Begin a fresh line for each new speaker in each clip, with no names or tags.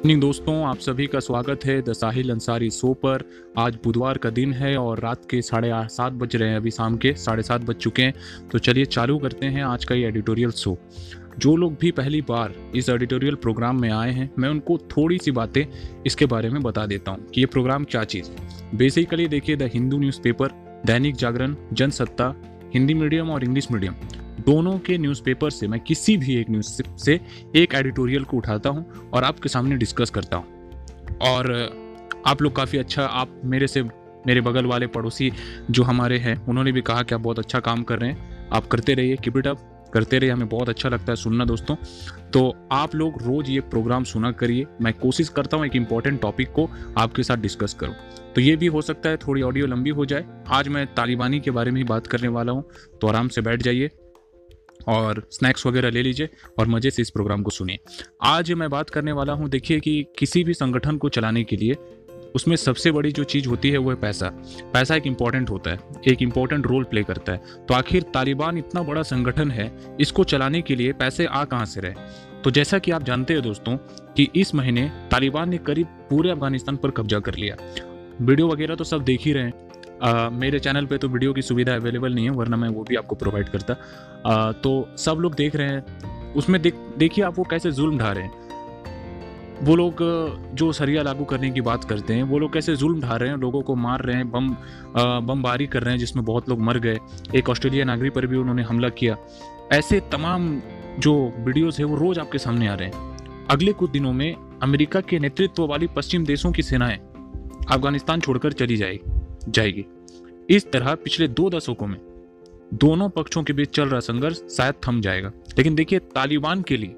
Evening दोस्तों, आप सभी का स्वागत है द साहिल अंसारी शो पर। आज बुधवार का दिन है और रात के साढ़े सात बज रहे हैं। अभी शाम के साढ़े सात बज चुके हैं। तो चलिए चालू करते हैं आज का ये एडिटोरियल शो जो लोग भी पहली बार इस एडिटोरियल प्रोग्राम में आए हैं, मैं उनको थोड़ी सी बातें इसके बारे में बता देता हूँ कि ये प्रोग्राम क्या चीज़ बेसिकली देखिए, the Hindu newspaper, Dainik Jagran, Jansatta, Hindi medium और इंग्लिश मीडियम। दोनों के न्यूज़पेपर से, मैं किसी भी एक न्यूज़ से एक एडिटोरियल को उठाता हूँ और आपके सामने डिस्कस करता हूँ। और, आप लोग काफ़ी अच्छा आप मेरे से, मेरे बगल वाले पड़ोसी जो हमारे हैं, उन्होंने भी कहा कि आप बहुत अच्छा काम कर रहे हैं। आप करते रहिए कीप इट अप करते रहिए, हमें बहुत अच्छा लगता है सुनना दोस्तों। तो आप लोग रोज़ ये प्रोग्राम सुना करिए, मैं कोशिश करता हूँ एक इंपॉर्टेंट टॉपिक को आपके साथ डिस्कस करूँ। तो ये भी हो सकता है, थोड़ी ऑडियो लंबी हो जाए। आज मैं तालिबानी के बारे में ही बात करने वाला हूँ तो आराम से बैठ जाइए। और स्नैक्स वगैरह ले लीजिए और मज़े से इस प्रोग्राम को सुनिए। आज मैं बात करने वाला हूँ, देखिए कि किसी भी संगठन को चलाने के लिए उसमें सबसे बड़ी जो चीज़ होती है वो है पैसा। पैसा एक इंपॉर्टेंट होता है, एक इंपॉर्टेंट रोल प्ले करता है। तो आखिर तालिबान इतना बड़ा संगठन है, इसको चलाने के लिए पैसे आ कहाँ से रहे? तो जैसा कि आप जानते हैं दोस्तों, कि इस महीने तालिबान ने करीब पूरे अफ़गानिस्तान पर कब्जा कर लिया। वीडियो वगैरह तो सब देख ही रहे हैं। आ, मेरे चैनल पे तो वीडियो की सुविधा अवेलेबल नहीं है वरना मैं वो भी आपको प्रोवाइड करता। आ, तो सब लोग देख रहे हैं उसमें देख देखिए आप वो कैसे जुल्म ढा रहे हैं। वो लोग जो सरिया लागू करने की बात करते हैं वो लोग कैसे जुल्म ढा रहे हैं लोगों को मार रहे हैं बम बमबारी कर रहे हैं जिसमें बहुत लोग मर गए। एक ऑस्ट्रेलिया नागरिक पर भी उन्होंने हमला किया। ऐसे तमाम जो वीडियोस है वो रोज आपके सामने आ रहे हैं। अगले कुछ दिनों में अमेरिका के नेतृत्व वाली पश्चिम देशों की सेनाएँ अफ़गानिस्तान छोड़कर चली जाएगी। जाएगी। इस तरह पिछले दो दशकों में दोनों पक्षों के बीच चल रहा संघर्ष शायद थम जाएगा। लेकिन देखिए, तालिबान के लिए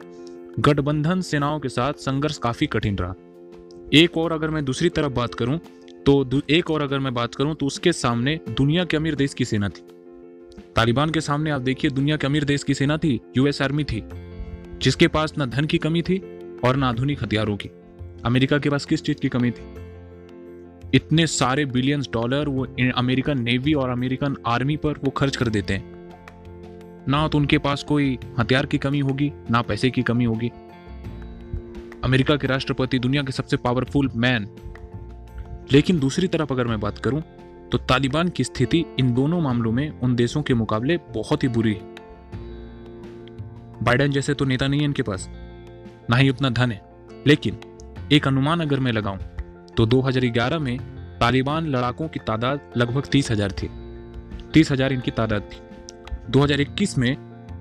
गठबंधन सेनाओं के साथ संघर्ष काफ़ी कठिन रहा। एक और अगर मैं दूसरी तरफ़ बात करूँ तो एक और अगर मैं बात करूँ तो उसके सामने दुनिया के अमीर देश की सेना थी। तालिबान के सामने आप देखिए, दुनिया के अमीर देश की सेना थी, यूएस आर्मी थी, जिसके पास ना धन की कमी थी और ना आधुनिक हथियारों की। अमेरिका के पास किस चीज़ की कमी थी? इतने सारे बिलियंस डॉलर वो अमेरिकन नेवी और अमेरिकन आर्मी पर वो खर्च कर देते हैं। ना तो उनके पास कोई हथियार की कमी होगी, ना पैसे की कमी होगी। अमेरिका के राष्ट्रपति दुनिया के सबसे पावरफुल मैन लेकिन दूसरी तरफ़ अगर मैं बात करूँ तो तालिबान की स्थिति इन दोनों मामलों में उन देशों के मुकाबले बहुत ही बुरी है। बाइडन जैसे तो नेता नहीं है इनके पास, ना ही उतना धन है। लेकिन एक अनुमान अगर मैं लगाऊँ तो 2011 में तालिबान लड़ाकों की तादाद लगभग तीस हज़ार थी। तीस हज़ार इनकी तादाद थी। 2021 में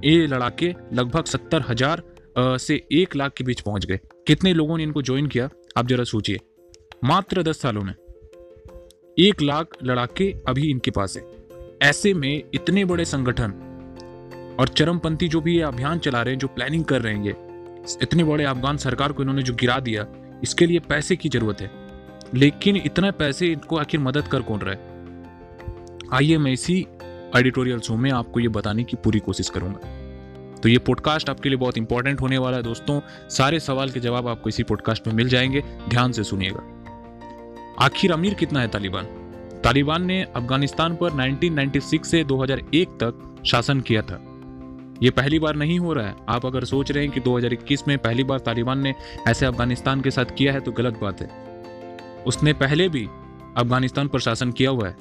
ये लड़ाके लगभग सत्तर हज़ार से एक लाख के बीच पहुँच गए। कितने लोगों ने इनको ज्वाइन किया? आप जरा सोचिए। मात्र दस सालों में। एक लाख लड़ाके अभी इनके पास है। ऐसे में इतने बड़े संगठन और चरमपंथी जो भी ये अभियान चला रहे हैं, जो प्लानिंग कर रहे हैं ये, इतने बड़े अफगान सरकार को इन्होंने जो गिरा दिया, इसके लिए पैसे की ज़रूरत है। लेकिन इतने पैसे इनको आखिर मदद कर कौन रहा है? आइए मैं इसी एडिटोरियल शो में आपको ये बताने की पूरी कोशिश करूँगा। तो ये पॉडकास्ट आपके लिए बहुत इंपॉर्टेंट होने वाला है दोस्तों। सारे सवाल के जवाब आपको इसी पॉडकास्ट में मिल जाएँगे। ध्यान से सुनिएगा। आखिर अमीर कितना है तालिबान? तालिबान ने अफ़गानिस्तान पर 1996 से 2001 तक शासन किया था। ये पहली बार नहीं हो रहा है। आप अगर सोच रहे हैं कि 2021 में पहली बार तालिबान ने ऐसे अफ़गानिस्तान के साथ किया है तो गलत बात है। उसने पहले भी अफ़गानिस्तान पर शासन किया हुआ है।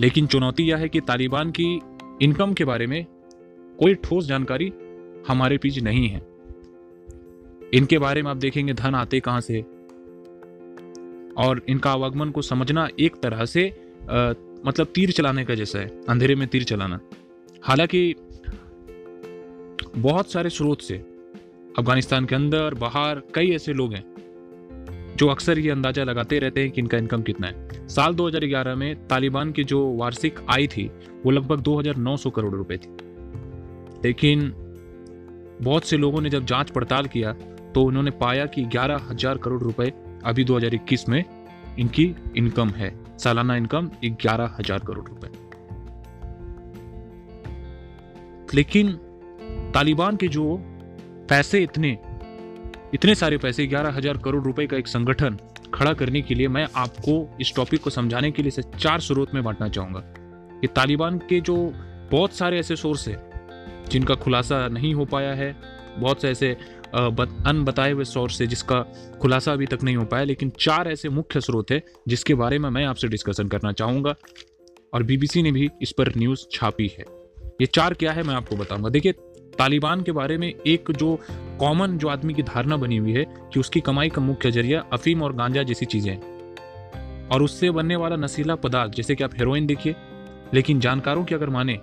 लेकिन चुनौती यह है कि तालिबान की इनकम के बारे में कोई ठोस जानकारी हमारे पीछे नहीं है। इनके बारे में आप देखेंगे धन आते कहाँ से? और इनका आवागमन को समझना एक तरह से आ, मतलब तीर चलाने का जैसा है अंधेरे में तीर चलाना। हालाँकि बहुत सारे स्रोत से अफ़गानिस्तान के अंदर बाहर कई ऐसे लोग हैं जो अक्सर ये अंदाज़ा लगाते रहते हैं कि इनका इनकम कितना है। साल 2011 में तालिबान की जो वार्षिक आय थी वो लगभग 2,900 करोड़ रुपए थी। लेकिन बहुत से लोगों ने जब जाँच पड़ताल किया तो उन्होंने पाया कि ग्यारह हज़ार करोड़ रुपए अभी 2021 में इनकी इनकम है। सालाना इनकम ग्यारह हज़ार करोड़ रुपए। लेकिन तालिबान के जो पैसे इतने इतने सारे पैसे, ग्यारह हज़ार करोड़ रुपए का एक संगठन खड़ा करने के लिए मैं आपको इस टॉपिक को समझाने के लिए चार स्रोत में बांटना चाहूँगा। कि तालिबान के जो बहुत सारे ऐसे सोर्स है, जिनका खुलासा नहीं हो पाया है, बहुत से ऐसे अन बताए हुए सोर्स है, जिसका खुलासा अभी तक नहीं हो पाया, लेकिन चार ऐसे मुख्य स्रोत है, जिसके बारे में मैं आपसे डिस्कशन करना चाहूँगा, और बीबीसी ने भी इस पर न्यूज़ छापी है। ये चार क्या है, मैं आपको बताऊँगा। देखिए, तालिबान के बारे में एक जो कॉमन जो आदमी की धारणा बनी हुई है कि उसकी कमाई का मुख्य ज़रिया अफीम और गांजा जैसी चीज़ें हैं। और उससे बनने वाला नशीला पदार्थ, जैसे कि आप हेरोइन देखिए, लेकिन जानकारों की अगर माने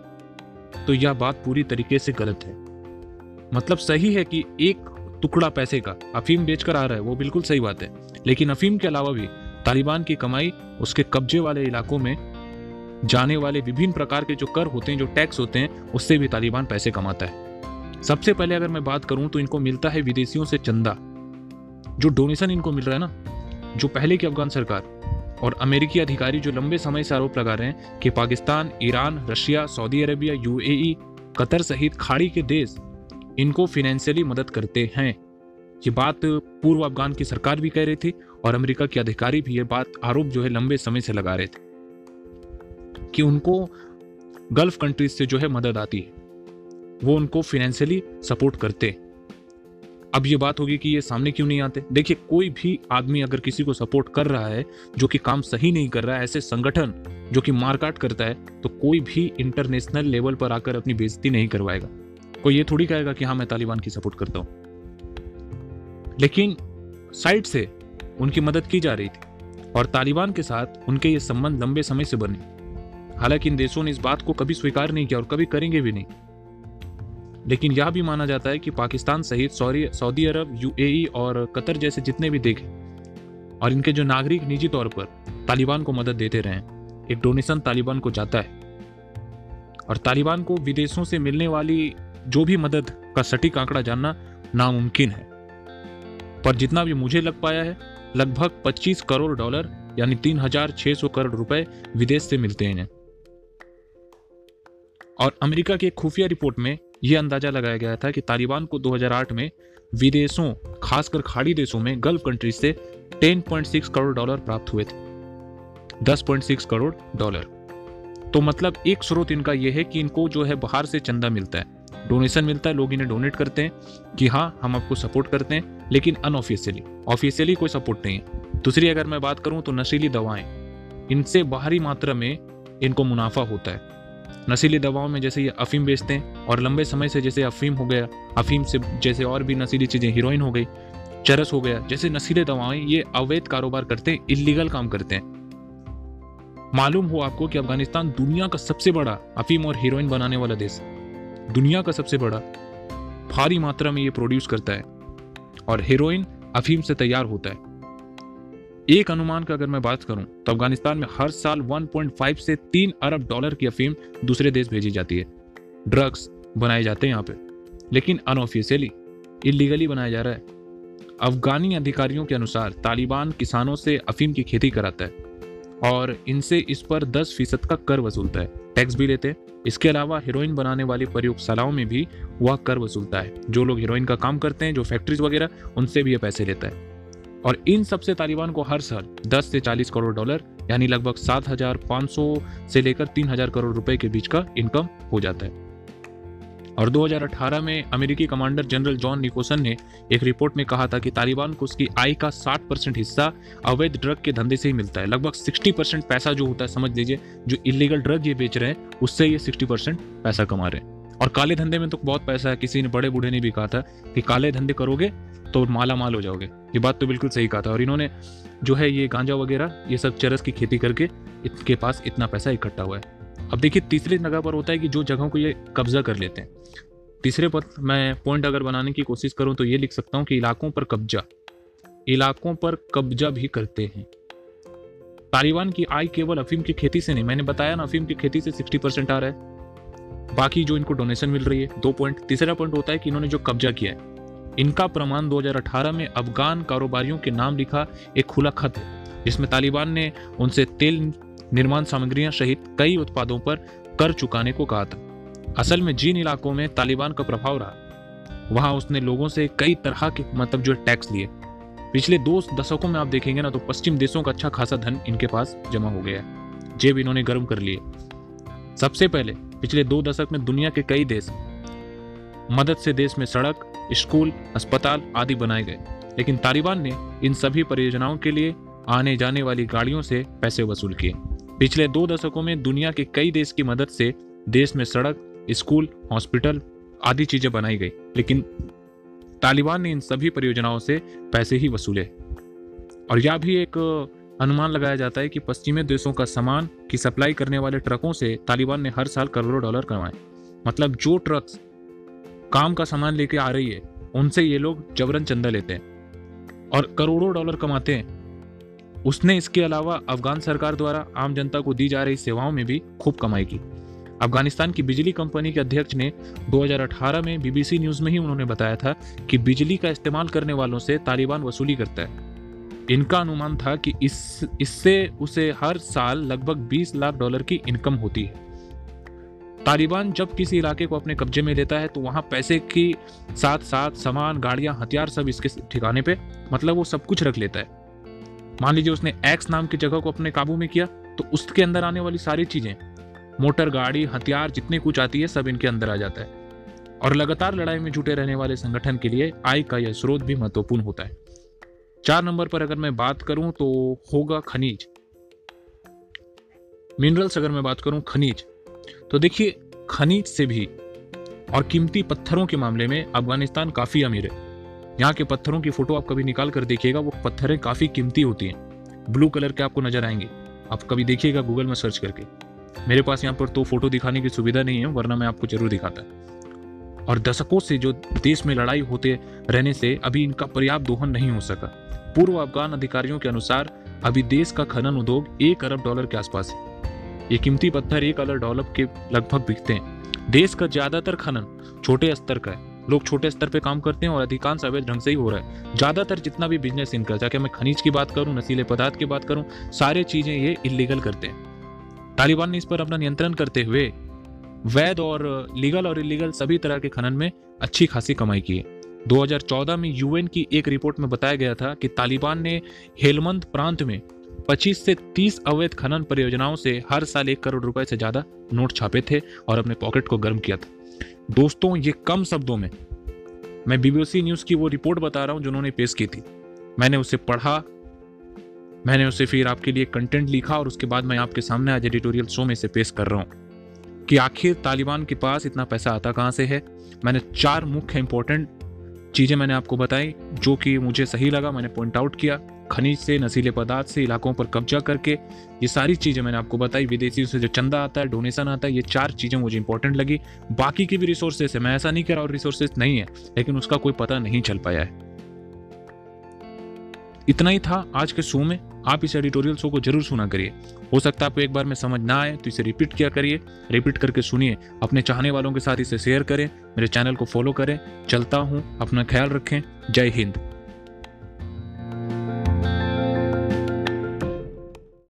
तो यह बात पूरी तरीके से गलत है। मतलब सही है कि एक टुकड़ा पैसे का अफीम बेचकर आ रहा है, वो बिल्कुल सही बात है। लेकिन अफीम के अलावा भी तालिबान की कमाई उसके कब्जे वाले इलाकों में जाने वाले विभिन्न प्रकार के जो कर होते हैं, जो टैक्स होते हैं, उससे भी तालिबान पैसे कमाता है। सबसे पहले अगर मैं बात करूँ तो इनको मिलता है विदेशियों से चंदा। जो डोनेशन इनको मिल रहा है ना, जो पहले की अफगान सरकार और अमेरिकी अधिकारी जो लंबे समय से आरोप लगा रहे हैं कि Pakistan, Iran, Russia, Saudi Arabia, UAE, Qatar सहित खाड़ी के देश इनको फिनेंशियली मदद करते हैं। ये बात पूर्व अफगान की सरकार भी कह रही थी और अमेरिका के अधिकारी भी ये बात आरोप जो है लंबे समय से लगा रहे थे कि उनको गल्फ कंट्रीज़ से जो है मदद आती है। वो उनको फिनेंशियली सपोर्ट करते। अब ये बात होगी कि ये सामने क्यों नहीं आते? देखिए, कोई भी आदमी अगर किसी को सपोर्ट कर रहा है, जो कि काम सही नहीं कर रहा है ऐसे संगठन जो कि मारकाट करता है तो कोई भी इंटरनेशनल लेवल पर आकर अपनी बेजती नहीं करवाएगा। कोई ये थोड़ी कहेगा कि हाँ मैं तालिबान की सपोर्ट करता हूँ। लेकिन साइड से उनकी मदद की जा रही थी और तालिबान के साथ उनके ये संबंध लंबे समय से बने। हालाँकि इन देशों ने इस बात को कभी स्वीकार नहीं किया और कभी करेंगे भी नहीं। लेकिन यह भी माना जाता है कि पाकिस्तान सहित सऊदी अरब यूएई और कतर जैसे जितने भी देखे और इनके जो नागरिक निजी तौर पर तालिबान को मदद देते रहे एक डोनेशन तालिबान को जाता है। और तालिबान को विदेशों से मिलने वाली जो भी मदद का सटीक आंकड़ा जानना नामुमकिन है। पर जितना भी मुझे लग पाया है लगभग 25 करोड़ डॉलर यानी 3,600 करोड़ रुपए विदेश से मिलते हैं। और अमेरिका की एक खुफिया रिपोर्ट में यह अंदाज़ा लगाया गया था कि तालिबान को 2008 में विदेशों, खासकर खाड़ी देशों में गल्फ कंट्रीज़ से 10.6 करोड़ डॉलर प्राप्त हुए थे। 10.6 करोड़ डॉलर। तो मतलब एक स्रोत इनका यह है कि इनको जो है बाहर से चंदा मिलता है। डोनेशन मिलता है, लोग इन्हें डोनेट करते हैं कि हाँ हम आपको सपोर्ट करते हैं, लेकिन अनऑफिशियली ऑफिशियली कोई सपोर्ट नहीं है। दूसरी अगर मैं बात करूँ तो नशीली दवाएँ, इनसे बाहरी मात्रा में इनको मुनाफा होता है। नशीली दवाओं में जैसे ये अफीम बेचते हैं और लंबे समय से जैसे अफीम हो गया, अफीम से जैसे और भी नशीली चीज़ें हीरोइन हो गई, चरस हो गया, जैसे नशीले दवाएँ ये अवैध कारोबार करते हैं इलीगल काम करते हैं। मालूम हो आपको कि अफ़गानिस्तान दुनिया का सबसे बड़ा अफीम और हीरोइन बनाने वाला देश दुनिया का सबसे बड़ा। भारी मात्रा में ये प्रोड्यूस करता है और हीरोइन अफीम से तैयार होता है। एक अनुमान का अगर मैं बात करूँ तो अफ़गानिस्तान में हर साल 1.5 से 3 अरब डॉलर की अफीम दूसरे देश भेजी जाती है। ड्रग्स बनाए जाते हैं यहाँ पे, लेकिन अनऑफिशियली इलीगली बनाया जा रहा है। अफगानी अधिकारियों के अनुसार तालिबान किसानों से अफीम की खेती कराता है और इनसे इस पर 10 फ़ीसद का कर वसूलता है। टैक्स भी लेते हैं। इसके अलावा हीरोइन बनाने वाली प्रयोगशालाओं में भी वह कर वसूलता है। जो लोग हीरोइन का काम करते हैं, जो फैक्ट्रीज वगैरह, उनसे भी ये पैसे लेता है। और इन सबसे तालिबान को हर साल 10 से 40 करोड़ डॉलर यानी लगभग 7,500 से लेकर 3,000 करोड़ रुपए के बीच का इनकम हो जाता है। और 2018 में अमेरिकी कमांडर जनरल जॉन निकोसन ने एक रिपोर्ट में कहा था कि तालिबान को उसकी आय का 60 परसेंट हिस्सा अवैध ड्रग के धंधे से ही मिलता है। लगभग 60 परसेंट पैसा जो होता है समझ लीजिए जो इलीगल ड्रग ये बेच रहे हैं उससे ये 60 परसेंट पैसा कमा रहे हैं। और काले धंधे में तो बहुत पैसा है किसी ने बड़े बूढ़े ने भी कहा था कि काले धंधे करोगे तो माला माल हो जाओगे। ये बात तो बिल्कुल सही कहा था। और इन्होंने जो है ये गांजा वगैरह, ये सब चरस की खेती करके इनके पास इतना पैसा इकट्ठा हुआ है। अब देखिए, तीसरी जगह पर होता है कि जो जगहों को ये कब्जा कर लेते हैं। तीसरे पर मैं पॉइंट अगर बनाने की कोशिश करूँ तो ये लिख सकता हूँ कि इलाकों पर कब्जा। इलाकों पर कब्जा भी करते हैं। तालिबान की आय केवल अफीम की खेती से नहीं, मैंने बताया ना, अफीम की खेती से सिक्सटी परसेंट आ रहा है। बाकी जो इनको डोनेशन मिल रही है, दो पॉइंट तीसरा पॉइंट होता है कि इन्होंने जो कब्जा किया है इनका प्रमाण 2018 में अफगान कारोबारियों के नाम लिखा एक खुला खत है, जिसमें तालिबान ने उनसे तेल निर्माण सामग्रियाँ सहित कई उत्पादों पर कर चुकाने को कहा था। असल में जिन इलाकों में तालिबान का प्रभाव रहा, वहाँ उसने लोगों से कई तरह के मतलब जो टैक्स लिए। पिछले दो दशकों में आप देखेंगे ना तो पश्चिम देशों का अच्छा खासा धन इनके पास जमा हो गया है। जेब इन्होंने गर्म कर लिए। सबसे पहले, पिछले दो दशक में दुनिया के कई देश मदद से देश में सड़क, स्कूल, अस्पताल आदि बनाए गए। लेकिन तालिबान ने इन सभी परियोजनाओं के लिए आने जाने वाली गाड़ियों से पैसे वसूल किए। पिछले दो दशकों में दुनिया के कई देश की मदद से देश में सड़क, स्कूल, हॉस्पिटल आदि चीज़ें बनाई गई। लेकिन तालिबान ने इन सभी परियोजनाओं से पैसे ही वसूले। और यह भी एक अनुमान लगाया जाता है कि पश्चिमी देशों का सामान की सप्लाई करने वाले ट्रकों से तालिबान ने हर साल करोड़ों डॉलर कमाए। मतलब जो ट्रक्स काम का सामान लेके आ रही है। उनसे ये लोग जबरन चंदा लेते हैं और करोड़ों डॉलर कमाते हैं। उसने इसके अलावा अफगान सरकार द्वारा आम जनता को दी जा रही सेवाओं में भी खूब कमाई की। अफ़गानिस्तान की बिजली कंपनी के अध्यक्ष ने 2018 में बीबीसी न्यूज़ में ही उन्होंने बताया था कि बिजली का इस्तेमाल करने वालों से तालिबान वसूली करता है। इनका अनुमान था कि इस, इससे उसे हर साल लगभग 20 लाख डॉलर की इनकम होती है। तालिबान जब किसी इलाके को अपने कब्जे में लेता है तो वहाँ पैसे की साथ साथ सामान, गाड़ियाँ, हथियार सब इसके ठिकाने पे मतलब वो सब कुछ रख लेता है। मान लीजिए उसने एक्स नाम की जगह को अपने काबू में किया तो उसके अंदर आने वाली सारी चीज़ें, मोटर, गाड़ी, हथियार, जितने कुछ आती है, सब इनके अंदर आ जाता है। और लगातार लड़ाई में जुटे रहने वाले संगठन के लिए आय का यह स्रोत भी महत्वपूर्ण होता है। चार नंबर पर अगर मैं बात करूँ तो होगा खनिज। मिनरल्स अगर मैं बात करूँ, खनिज। तो देखिए, खनिज से भी और कीमती पत्थरों के मामले में अफ़गानिस्तान काफ़ी अमीर है। यहाँ के पत्थरों की फ़ोटो आप कभी निकाल कर देखिएगा, वो पत्थरें काफ़ी कीमती होती हैं। ब्लू कलर के आपको नज़र आएँगे। आप कभी देखिएगा गूगल में सर्च करके। मेरे पास यहाँ पर तो फ़ोटो दिखाने की सुविधा नहीं है, वरना मैं आपको ज़रूर दिखाता। और दशकों से जो देश में लड़ाई होते रहने से अभी इनका पर्याप्त दोहन नहीं हो सका। पूर्व अफगान अधिकारियों के अनुसार अभी देश का खनन उद्योग एक अरब डॉलर के आसपास है। ये कीमती पत्थर एक अलग डॉलर के लगभग बिकते हैं। देश का ज़्यादातर खनन छोटे स्तर का है। लोग छोटे स्तर पे काम करते हैं और अधिकांश अवैध ढंग से ही हो रहा है। ज़्यादातर जितना भी बिज़नेस इनका, चाहे मैं खनिज की बात करूँ, नशीले पदार्थ की बात करूँ, सारे चीज़ें ये इलीगल करते हैं। तालिबान ने इस पर अपना नियंत्रण करते हुए वैध और लीगल और इलीगल सभी तरह के खनन में अच्छी खासी कमाई की है। 2014 में यूएन की एक रिपोर्ट में बताया गया था कि तालिबान ने हेलमंद प्रांत में 25 से 30 अवैध खनन परियोजनाओं से हर साल एक करोड़ रुपए से ज़्यादा नोट छापे थे और अपने पॉकेट को गर्म किया था। दोस्तों, ये कम शब्दों में मैं बीबीसी न्यूज़ की वो रिपोर्ट बता रहा हूँ जिन्होंने पेश की थी। मैंने उसे पढ़ा, मैंने उसे फिर आपके लिए कंटेंट लिखा और उसके बाद मैं आपके सामने आज एडिटोरियल शो में इसे पेश कर रहा हूँ कि आखिर तालिबान के पास इतना पैसा आता कहाँ से है? मैंने चार मुख्य इंपॉर्टेंट चीज़ें मैंने आपको बताई, जो कि मुझे सही लगा, मैंने पॉइंट आउट किया। खनिज से, नशीले पदार्थ से, इलाकों पर कब्जा करके, ये सारी चीज़ें मैंने आपको बताई। विदेशियों से जो चंदा आता है, डोनेशन आता है, ये चार चीज़ें मुझे इंपॉर्टेंट लगी। बाकी की भी रिसोर्सेस है। मैं ऐसा नहीं कह रहा और रिसोर्सेस नहीं है, लेकिन उसका कोई पता नहीं चल पाया है। इतना ही था आज के शो में। आप इस एडिटोरियल शो को ज़रूर सुना करिए। हो सकता है आपको एक बार में समझ ना आए तो इसे रिपीट किया करिए। रिपीट करके सुनिए। अपने चाहने वालों के साथ इसे शेयर करें। मेरे चैनल को फॉलो करें। चलता हूँ। अपना ख्याल रखें। जय हिंद।